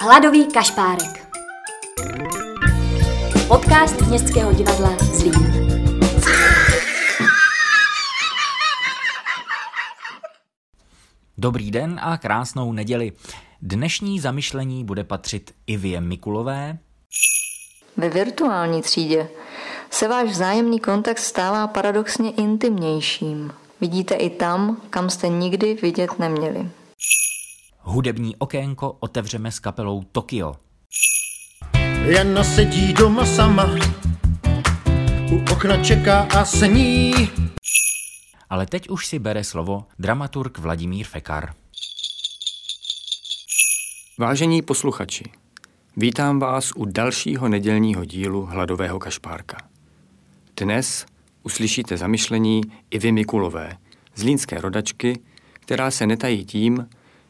Hladový kašpárek. Podcast Městského divadla Zlín. Dobrý den a krásnou neděli. Dnešní zamyšlení bude patřit Ivě Mikulové. Ve virtuální třídě se váš vzájemný kontakt stává paradoxně intimnějším. Vidíte i tam, kam jste nikdy vidět neměli. Hudební okénko otevřeme s kapelou Tokio. Jana sedí doma sama, u okna čeká a sní. Ale teď už si bere slovo dramaturg Vladimír Fekar. Vážení posluchači, vítám vás u dalšího nedělního dílu Hladového kašpárka. Dnes uslyšíte zamyšlení Ivy Mikulové, zlínské rodačky, která se netají tím,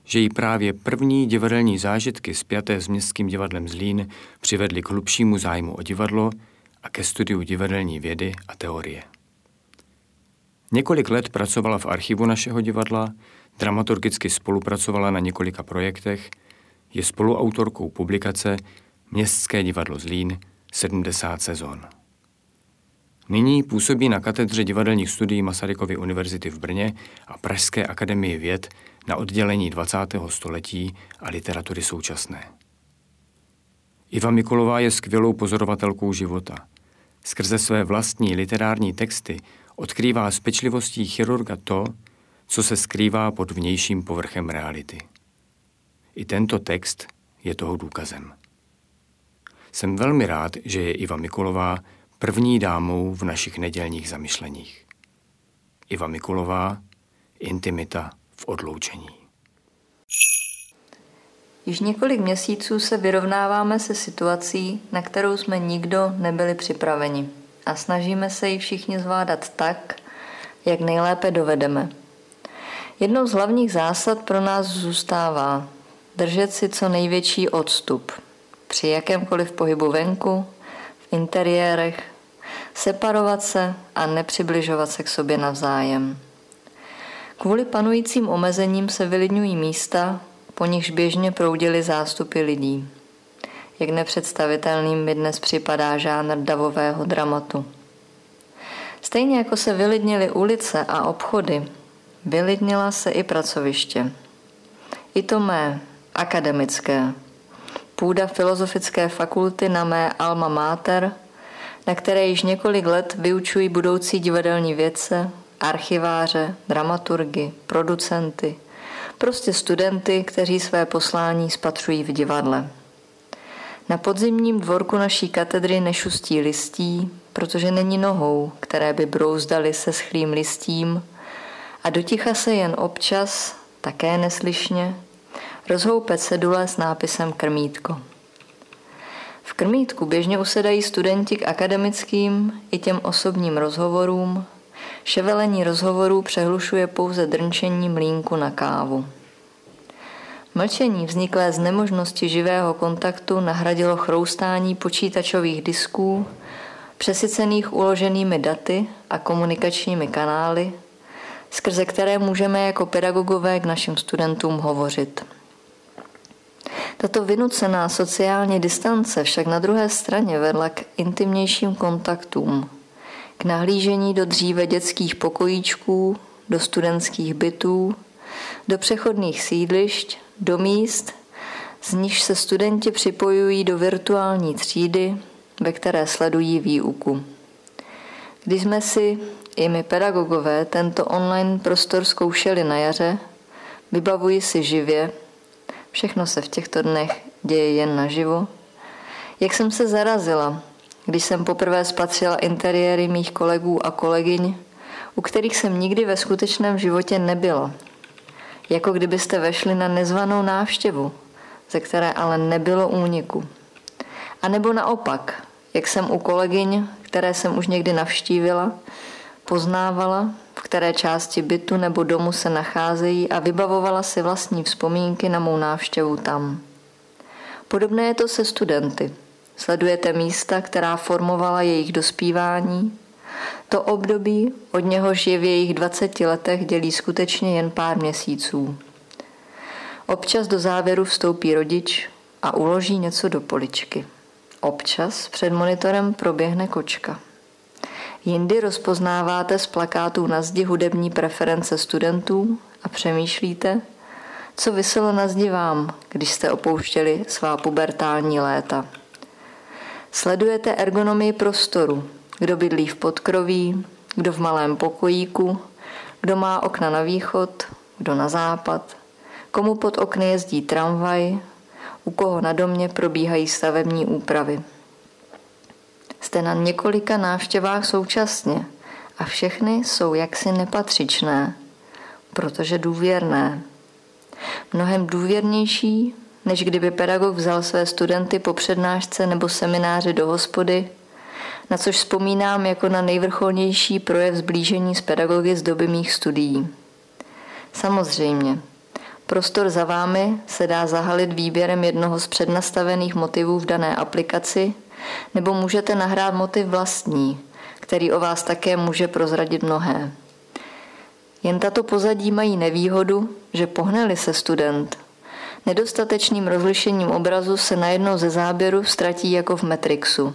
že jí právě první divadelní zážitky spjaté s Městským divadlem Zlín přivedly k hlubšímu zájmu o divadlo a ke studiu divadelní vědy a teorie. Několik let pracovala v archivu našeho divadla, dramaturgicky spolupracovala na několika projektech, je spoluautorkou publikace Městské divadlo Zlín 70 sezon. Nyní působí na katedře divadelních studií Masarykovy univerzity v Brně a Pražské akademii věd na oddělení 20. století a literatury současné. Iva Mikulová je skvělou pozorovatelkou života. Skrze své vlastní literární texty odkrývá s pečlivostí chirurga to, co se skrývá pod vnějším povrchem reality. I tento text je toho důkazem. Jsem velmi rád, že je Iva Mikulová první dámou v našich nedělních zamyšleních. Iva Mikulová, intimita v odloučení. Již několik měsíců se vyrovnáváme se situací, na kterou jsme nikdo nebyli připraveni a snažíme se ji všichni zvládat tak, jak nejlépe dovedeme. Jednou z hlavních zásad pro nás zůstává držet si co největší odstup při jakémkoliv pohybu venku, v interiérech, separovat se a nepřibližovat se k sobě navzájem. Kvůli panujícím omezením se vylidňují místa, po nichž běžně proudily zástupy lidí. Jak nepředstavitelným mi dnes připadá žánr davového dramatu. Stejně jako se vylidnily ulice a obchody, vylidnila se i pracoviště. I to mé, akademické. Půda Filozofické fakulty na mé alma mater, na které již několik let vyučují budoucí divadelní vědce, archiváře, dramaturgy, producenty, prostě studenty, kteří své poslání spatřují v divadle. Na podzimním dvorku naší katedry nešustí listí, protože není nohou, které by brouzdali se schlým listím a doticha se jen občas, také neslyšně, rozhoupe cedule s nápisem Krmítko. V Krmítku běžně usedají studenti k akademickým i těm osobním rozhovorům. Ševelení rozhovorů přehlušuje pouze drnčení mlínku na kávu. Mlčení vzniklé z nemožnosti živého kontaktu nahradilo chroustání počítačových disků, přesycených uloženými daty a komunikačními kanály, skrze které můžeme jako pedagogové k našim studentům hovořit. Tato vynucená sociální distance však na druhé straně vedla k intimnějším kontaktům, k nahlížení do dříve dětských pokojíčků, do studentských bytů, do přechodných sídlišť, do míst, z níž se studenti připojují do virtuální třídy, ve které sledují výuku. Když jsme si, i my pedagogové, tento online prostor zkoušeli na jaře, vybavuji si živě, Všechno se v těchto dnech děje jen naživo. Jak jsem se zarazila, když jsem poprvé spatřila interiéry mých kolegů a kolegyň, u kterých jsem nikdy ve skutečném životě nebyla. Jako kdybyste vešli na nezvanou návštěvu, ze které ale nebylo úniku. A nebo naopak, jak jsem u kolegyň, které jsem už někdy navštívila, poznávala, v které části bytu nebo domu se nacházejí a vybavovala si vlastní vzpomínky na mou návštěvu tam. Podobné je to se studenty. Sledujete místa, která formovala jejich dospívání. To období, od něhož je v jejich 20 letech, dělí skutečně jen pár měsíců. Občas do závěru vstoupí rodič, a uloží něco do poličky. Občas před monitorem proběhne kočka. Jindy rozpoznáváte z plakátů na zdi hudební preference studentů a přemýšlíte, co vyselo na zdi vám, když jste opouštěli svá pubertální léta. Sledujete ergonomii prostoru, kdo bydlí v podkroví, kdo v malém pokojíku, kdo má okna na východ, kdo na západ, komu pod okny jezdí tramvaj, u koho na domě probíhají stavební úpravy. Jste na několika návštěvách současně a všechny jsou jaksi nepatřičné, protože důvěrné. Mnohem důvěrnější, než kdyby pedagog vzal své studenty po přednášce nebo semináři do hospody, na což vzpomínám jako na nejvrcholnější projev zblížení s pedagogy z doby mých studií. Samozřejmě, prostor za vámi se dá zahalit výběrem jednoho z přednastavených motivů v dané aplikaci, nebo můžete nahrát motiv vlastní, který o vás také může prozradit mnohé. Jen tato pozadí mají nevýhodu, že pohneli se student. Nedostatečným rozlišením obrazu se najednou ze záběru ztratí jako v Matrixu.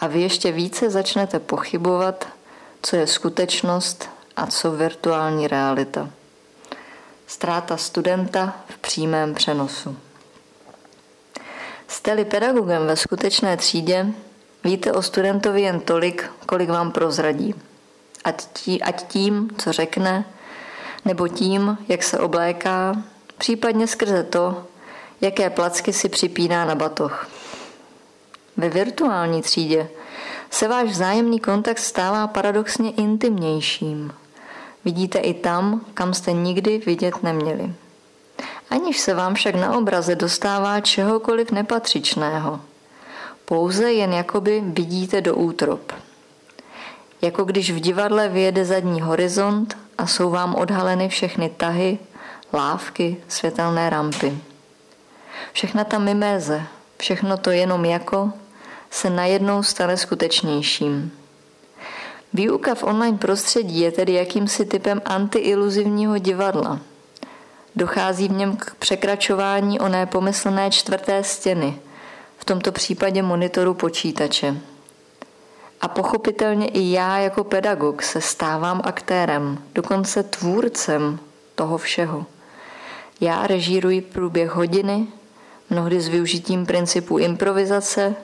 A vy ještě více začnete pochybovat, co je skutečnost a co virtuální realita. Ztráta studenta v přímém přenosu. Jste-li pedagogem ve skutečné třídě, víte o studentovi jen tolik, kolik vám prozradí. Ať tím, co řekne, nebo tím, jak se obléká, případně skrze to, jaké placky si připíná na batoh. Ve virtuální třídě se váš vzájemný kontakt stává paradoxně intimnějším. Vidíte i tam, kam jste nikdy vidět neměli. Aniž se vám však na obraze dostává čehokoliv nepatřičného. Pouze jen jakoby vidíte do útrop. Jako když v divadle vyjede zadní horizont a jsou vám odhaleny všechny tahy, lávky, světelné rampy. Všechna ta miméze, všechno to jenom jako, se najednou stane skutečnějším. Výuka v online prostředí je tedy jakýmsi typem antiiluzivního divadla. Dochází v něm k překračování oné pomyslné čtvrté stěny, v tomto případě monitoru počítače. A pochopitelně i já jako pedagog se stávám aktérem, dokonce tvůrcem toho všeho. Já režíruji průběh hodiny, mnohdy s využitím principu improvizace,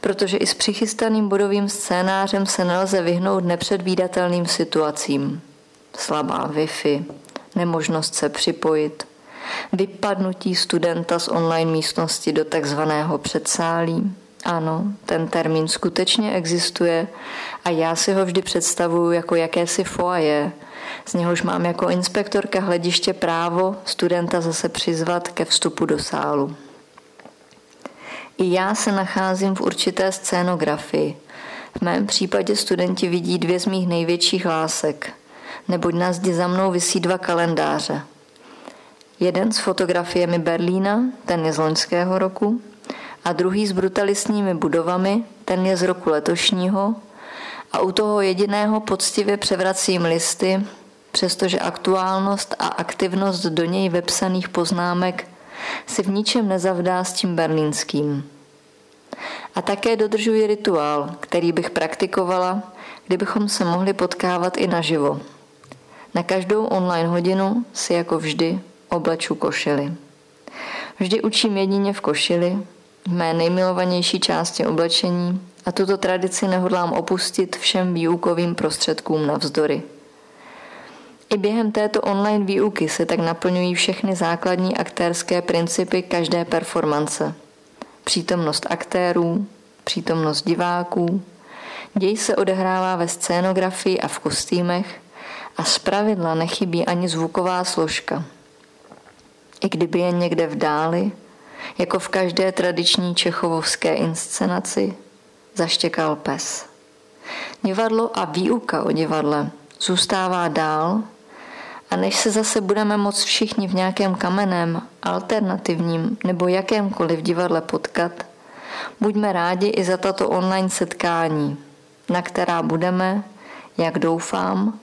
protože i s přichystaným bodovým scénářem se nelze vyhnout nepředvídatelným situacím. Slabá Wi-Fi, nemožnost se připojit, vypadnutí studenta z online místnosti do takzvaného předsálí. Ano, ten termín skutečně existuje a já si ho vždy představuji jako jakési foaje, z něhož mám jako inspektorka hlediště právo studenta zase přizvat ke vstupu do sálu. I já se nacházím v určité scénografii. V mém případě studenti vidí dvě z mých největších lásek, neboť na zdi za mnou visí dva kalendáře. Jeden s fotografiemi Berlína, ten je z loňského roku, a druhý s brutalistními budovami, ten je z roku letošního, a u toho jediného poctivě převracím listy, přestože aktuálnost a aktivnost do něj vepsaných poznámek si v ničem nezavdá s tím berlínským. A také dodržuji rituál, který bych praktikovala, kdybychom se mohli potkávat i naživo. Na každou online hodinu si jako vždy obleču košily. Vždy učím jedině v košili, v mé nejmilovanější části oblečení a tuto tradici nehodlám opustit všem výukovým prostředkům navzdory. I během této online výuky se tak naplňují všechny základní aktérské principy každé performance. Přítomnost aktérů, přítomnost diváků, děj se odehrává ve scénografii a v kostýmech a zpravidla nechybí ani zvuková složka. I kdyby je někde v dáli, jako v každé tradiční čechovovské inscenaci, zaštěkal pes. Divadlo a výuka o divadle zůstává dál a než se zase budeme moct všichni v nějakém kameném, alternativním nebo jakémkoliv divadle potkat, buďme rádi i za tato online setkání, na která budeme, jak doufám,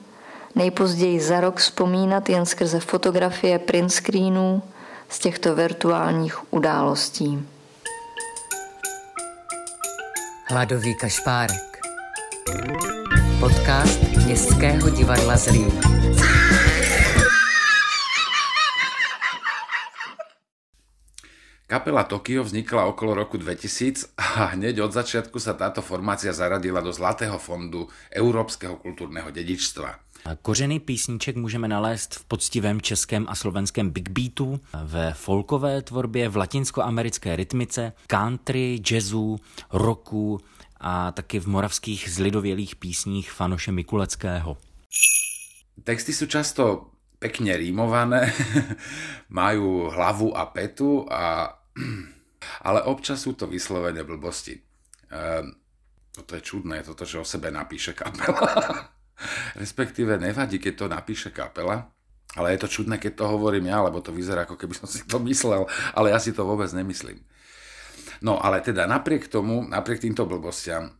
nejpozději za rok vzpomínat jen skrze fotografie print screenů z těchto virtuálních událostí. Hladový kašpárek. Podcast Městského divadla Zlín. Kapela Tokio vznikla okolo roku 2000 a hneď od začiatku sa táto formácia zaradila do Zlatého fondu Európskeho kultúrneho dedičstva. Kořeny písniček můžeme nalézt v poctivém českém a slovenském big beatu, ve folkové tvorbě, v latinskoamerické rytmice, country, jazzu, rocku a taky v moravských zlidovělých písních Fanoše Mikuleckého. Texty sú často pekne rímované, majú hlavu a petu, a, ale občas sú to vyslovene blbosti. Ehm, toto je čudné, toto, že o sebe napíše kapela. Respektíve nevadí, keď to napíše kapela, ale je to čudné, keď to hovorím ja, lebo to vyzerá, ako keby som si to myslel, ale ja si to vôbec nemyslím. No ale teda napriek tomu, napriek týmto blbostiam,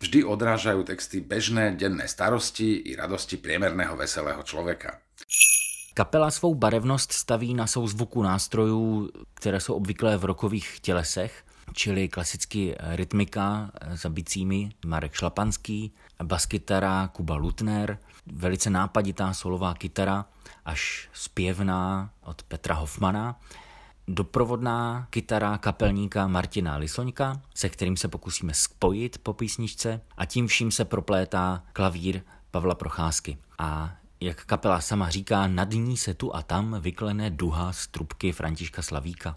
vždy odrážajú texty bežné denné starosti i radosti priemerného veselého človeka. Kapela svou barevnost staví na souzvuku nástrojů, které jsou obvyklé v rokových tělesech, čili klasicky rytmika za bicími Marek Šlapanský, baskytara Kuba Lutner, velice nápaditá solová kytara, až zpěvná od Petra Hoffmana, doprovodná kytara kapelníka Martina Lisoňka, se kterým se pokusíme spojit po písničce a tím vším se proplétá klavír Pavla Procházky. A jak kapela sama říká, nad ní se tu a tam vyklene duha z trubky Františka Slavíka.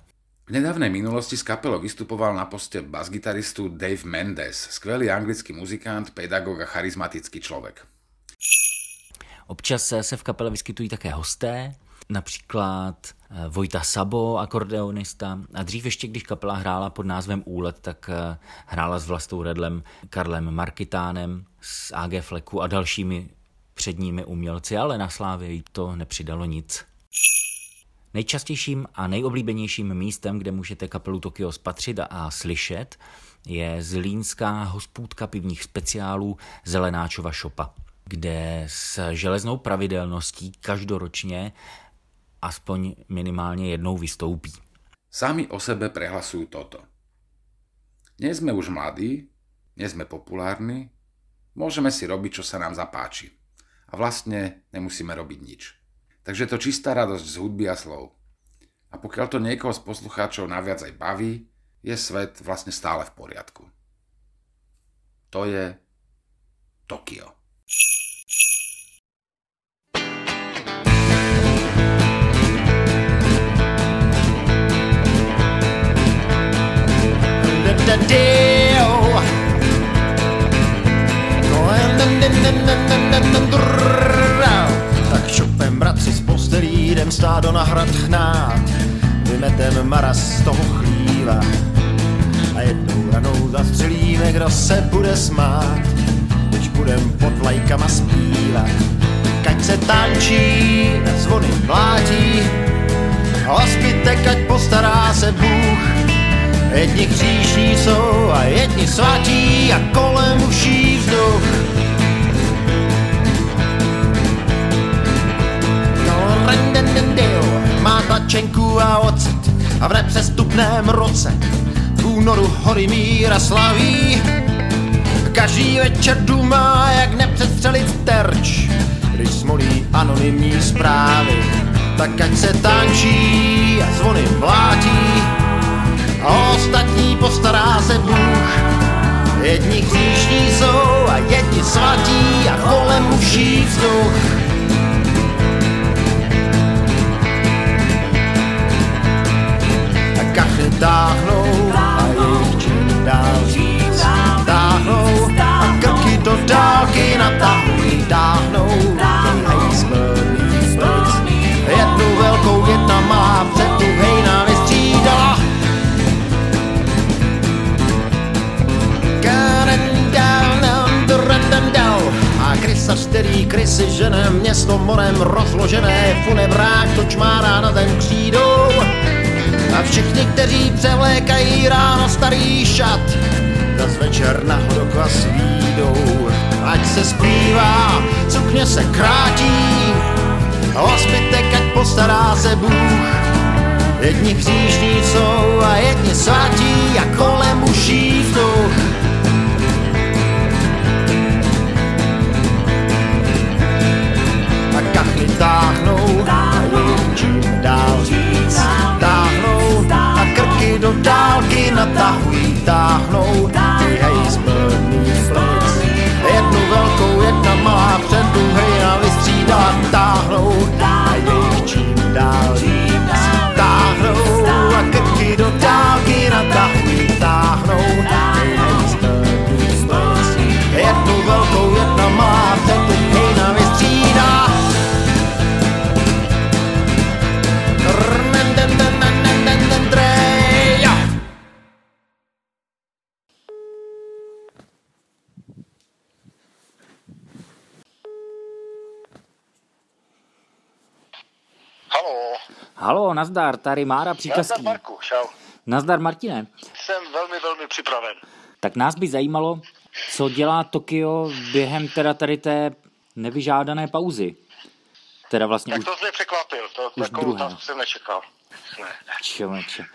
V nedávnej minulosti s kapelou vystupoval na poste basgitaristu Dave Mendes, skvelý anglický muzikant, pedagog a charizmatický člověk. Občas se v kapele vyskytují také hosté, například eh, Vojta Sabo, akordeonista. A dřív ještě, když kapela hrála pod názvem Úlet, tak eh, hrála s Vlastou Redlem, Karlem Markitánem, s AG Fleku a dalšími předními umělci, ale na Slávě to nepřidalo nic. Nejčastějším a nejoblíbenějším místem, kde můžete kapelu Tokio spatřit a slyšet, je zlínská hospůdka pivních speciálů Zelenáčova šopa, kde s železnou pravidelností každoročně aspoň minimálně jednou vystoupí. Sami o sebe prehlasujú toto. Nie sme už mladí, nie sme populárni, môžeme si robiť, čo sa nám zapáči. A vlastne nemusíme robiť nič. Takže to čistá radosť z hudby a slov. A pokiaľ to niekoho z poslucháčov naviac aj baví, je svet vlastne stále v poriadku. To je Tokio. Tak stádo na hrad chnát, vymetem maras z toho chlíva a jednou ranou zastřelíme, kdo se bude smát, když budem pod vlajkama zpívat. Kať se tančí, zvony mlátí, hospitek, ať postará se Bůh, Jedni hříšní jsou a jedni svatí a kolem uší vzduch. Má tlačenku a ocet a v nepřestupném roce v únoru hory míra slaví. Každý večer důmá, jak nepřestřelit terč, když smolí anonymní zprávy. Tak ať se tančí a zvony mlátí, a ostatní postará se Bůh. Jedni hříšní jsou a jedni svatí a kolem uší vzduch. Táhnou a jejich čin dál říct. Táhnou a krky do dálky natahují, táhnou, dělají smrný Jednu velkou, jedna malá, před tu hejna vystřídala krysař, který krysy žene, město morem rozložené, funebrák to čmárá na ten křídou. A všichni, kteří převlékají ráno starý šat, zas večer na hodokvas výjdou. Ať se zpívá, cukně se krátí, hospitek, ať postará se Bůh. Jedni příšní jsou a jedni svatí a kolem uší vzduch. A kachly táhnou, táhnou čím dál krky do dálky natahují, táhnou ty hej z plných plic. Jednu velkou, jedna malá před druhej a vystřídá táhnou Halo, nazdar, tady Mára Příkazký. Nazdar Marku, čau. Nazdar Martine. Jsem velmi, velmi připraven. Tak nás by zajímalo, co dělá Tokio během teda tady té nevyžádané pauzy. Teda vlastně Tak to jsi mě překvapil, to, už takovou druhé. otázku jsem nečekal. Ne, čověče.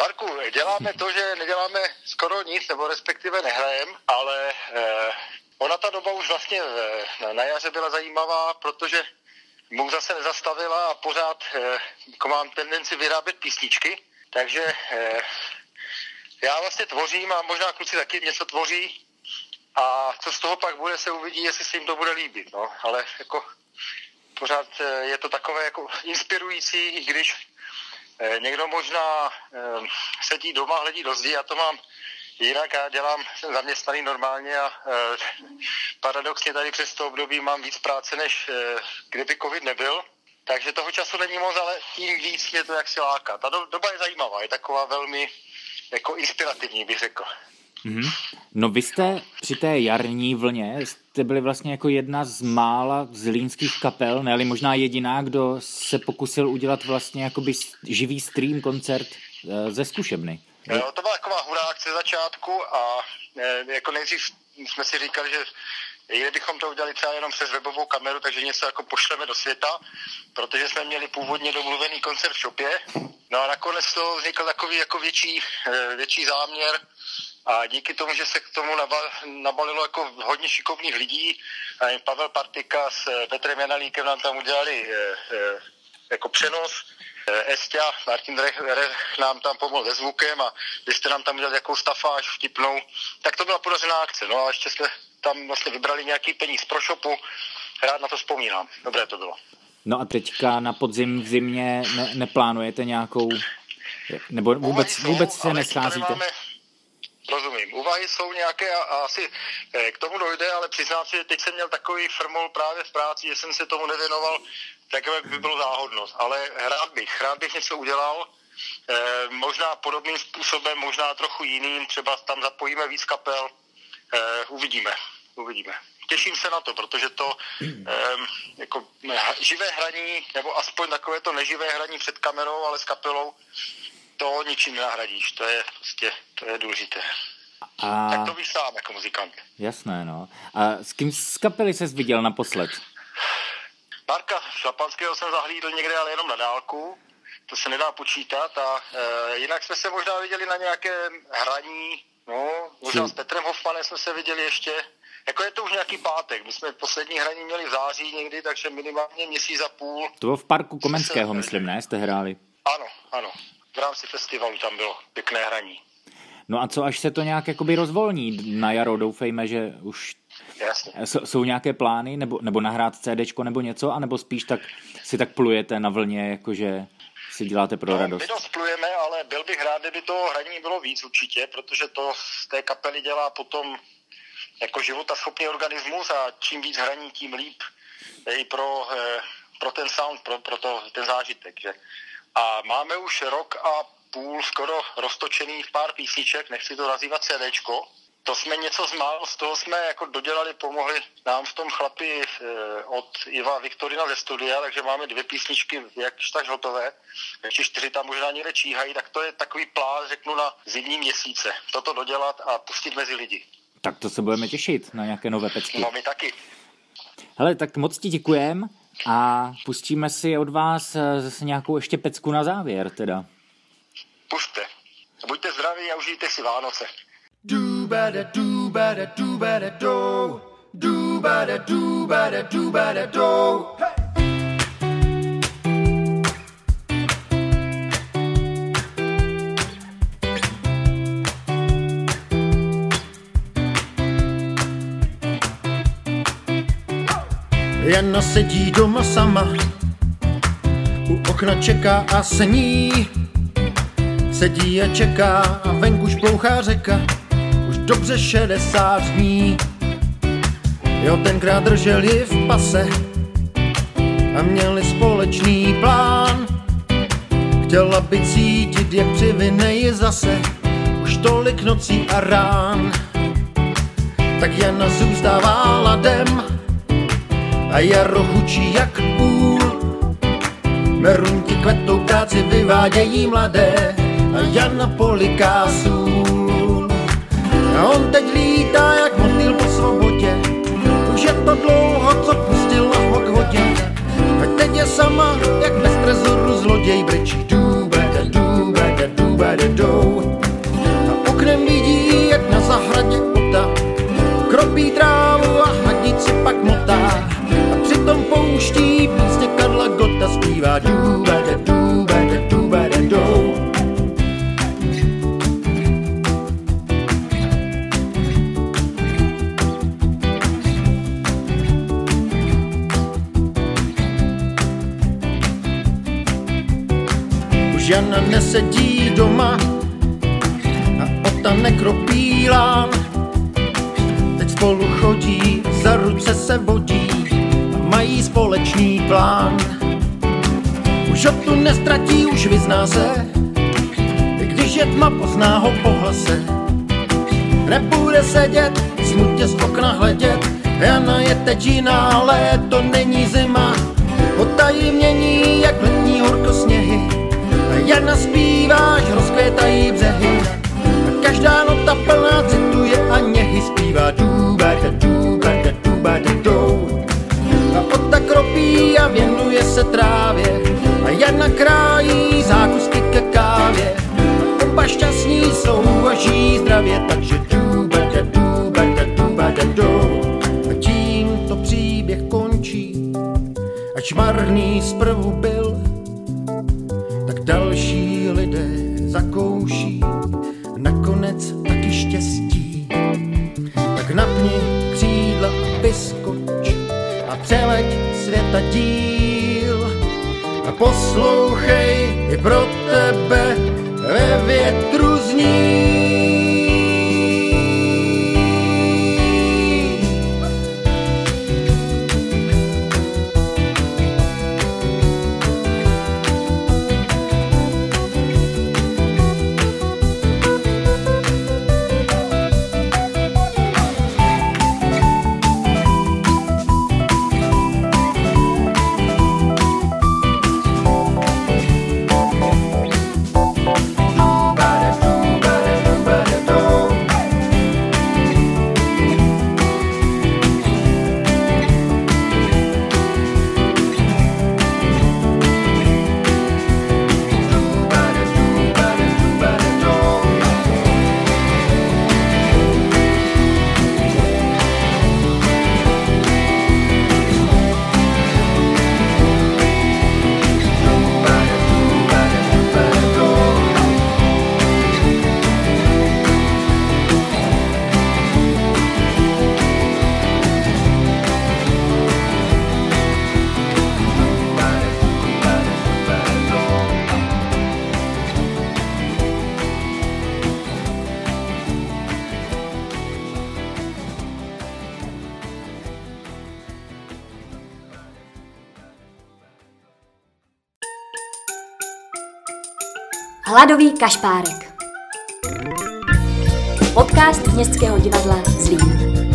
Marku, děláme to, že neděláme skoro nic, nebo respektive nehrajem, ale eh, ona ta doba už vlastně eh, na jaře byla zajímavá, protože Mouza se nezastavila a pořád eh, jako mám tendenci vyrábět písničky, takže eh, já vlastně tvořím a možná kluci taky něco tvoří a co z toho pak bude, se uvidí, jestli se jim to bude líbit, no, ale jako pořád eh, je to takové jako inspirující, i když někdo možná sedí doma, hledí do zdi, já to mám jinak, já dělám, zaměstnaný normálně a eh, paradoxně tady přes to období mám víc práce, než eh, kdyby covid nebyl, takže toho času není moc, ale tím víc mě to jaksi láká. Ta do, doba je zajímavá, je taková velmi jako inspirativní, bych řekl. Mhm. No vy jste při té jarní vlně, jste byli vlastně jako jedna z mála zlínských kapel, ne možná jediná, kdo se pokusil udělat vlastně jakoby živý stream koncert eh, ze zkušebny. Jo, to byla taková začátku a e, jako nejdřív jsme si říkali, že kdybychom to udělali třeba jenom přes webovou kameru, takže něco jako pošleme do světa, protože jsme měli původně domluvený koncert v shopě. No a nakonec to vznikl takový jako větší, e, větší záměr a díky tomu, že se k tomu naba- nabalilo jako hodně šikovných lidí, Pavel Partika s e, Petrem Janalíkem nám tam udělali jako přenos, Eh, Estia, Martin Rech, Rech nám tam pomohl se zvukem a vy jste nám tam udělali jakou stafáž vtipnou, tak to byla podařená akce. No a ještě jsme tam vlastně vybrali nějaký peníz pro shopu, rád na to vzpomínám. Dobré to bylo. No a teďka na podzim v zimě ne, neplánujete nějakou, nebo vůbec, vůbec se nescházíte? to nemáme- Rozumím. Úvahy jsou nějaké a, a asi eh, k tomu dojde, ale přiznám si, že teď jsem měl takový frmol právě v práci, že jsem se tomu nevěnoval, tak jak by bylo záhodnost. Ale rád bych, rád bych něco udělal, eh, možná podobným způsobem, možná trochu jiným, třeba tam zapojíme víc kapel, eh, uvidíme, uvidíme. Těším se na to, protože to eh, jako eh, živé hraní, nebo aspoň takové to neživé hraní před kamerou, ale s kapelou, to ničím nenahradíš, to je prostě, to je důležité. A Tak to víš sám jako muzikant. jasné, no. A s kým z kapely ses viděl naposled? Marka Šlapanského jsem zahlídl někde, ale jenom na dálku, to se nedá počítat a e, jinak jsme se možná viděli na nějaké hraní, no, možná s Petrem Hoffmanem jsme se viděli ještě, jako je to už nějaký pátek, my jsme poslední hraní měli v září někdy, takže minimálně měsíc a půl, To bylo v parku Komenského, myslím, ne? Jste hráli. ano, ano, v rámci festivalu tam bylo pěkné hraní, No a co, až se to nějak jakoby rozvolní na jaro, doufejme, že už jasně. jsou, nějaké plány, nebo, nebo nahrát CDčko nebo něco, anebo spíš tak si tak plujete na vlně, jakože si děláte pro No, radost. my dost plujeme, ale byl bych rád, kdyby to hraní bylo víc určitě, protože to z té kapely dělá potom jako životaschopný organismus a čím víc hraní, tím líp i pro, eh, pro ten sound, pro, pro to, ten zážitek. Že? A máme už rok a půl skoro roztočených pár písniček, nechci to nazývat CDčko. To jsme něco z málo, z toho jsme jako dodělali, pomohli nám v tom chlapi eh, od Iva Viktorina ze studia, takže máme dvě písničky jakž tak hotové, ještě čtyři tam možná někde číhají, tak to je takový plán, řeknu, na zimní měsíce. Toto dodělat a pustit mezi lidi. Tak to se budeme těšit na nějaké nové pecky. No my taky. Hele, tak moc ti děkujem A pustíme si od vás eh, zase nějakou ještě pecku na závěr teda. Pušte. Buďte zdraví a užijte si Vánoce. Do bada do bada do bada do. Do bada do bada do bada do. Jana sedí doma sama, u okna čeká a sní. Sedí a čeká a venku šplouchá řeka, už dobře 60 dní. Jo, tenkrát držel ji v pase a měli společný plán. Chtěla by cítit, jak přivine ji zase, už tolik nocí a rán. Tak Jana zůstává ladem a jaro chučí jak půl. Merunky kvetou práci vyvádějí mladé a Jana poliká sůl. A on teď lítá jak motýl po svobodě, už je to dlouho, co pustila ho k vodě. A teď je sama, jak bez trezoru zloděj brečí důbede, důbede, důbede, dou. A oknem vidí, jak na zahradě ota kropí trávu Jana nesedí doma a Ota nekropí lán. Teď spolu chodí, za ruce se vodí a mají společný plán. Už ho tu nestratí, už vyzná se, když je tma, pozná ho po hlase. Nebude sedět, smutně z okna hledět, Jana je teď jiná, léto není zima. Otají mění, jak letní horko sněhy, zpívá, až rozkvětají břehy. A každá nota plná cituje a něhy zpívá důbada, důbada, důbada, dou. A Ota kropí a věnuje se trávě a Jana krájí zákusky ke kávě. Oba šťastní jsou a žijí zdravě, takže důbada, důbada, důbada, dou. A tím to příběh končí, ač marný zprvu byl, přeleď světa díl a poslouchej i pro tebe ve větru zní. Hladový kašpárek. Podcast Městského divadla Zlín.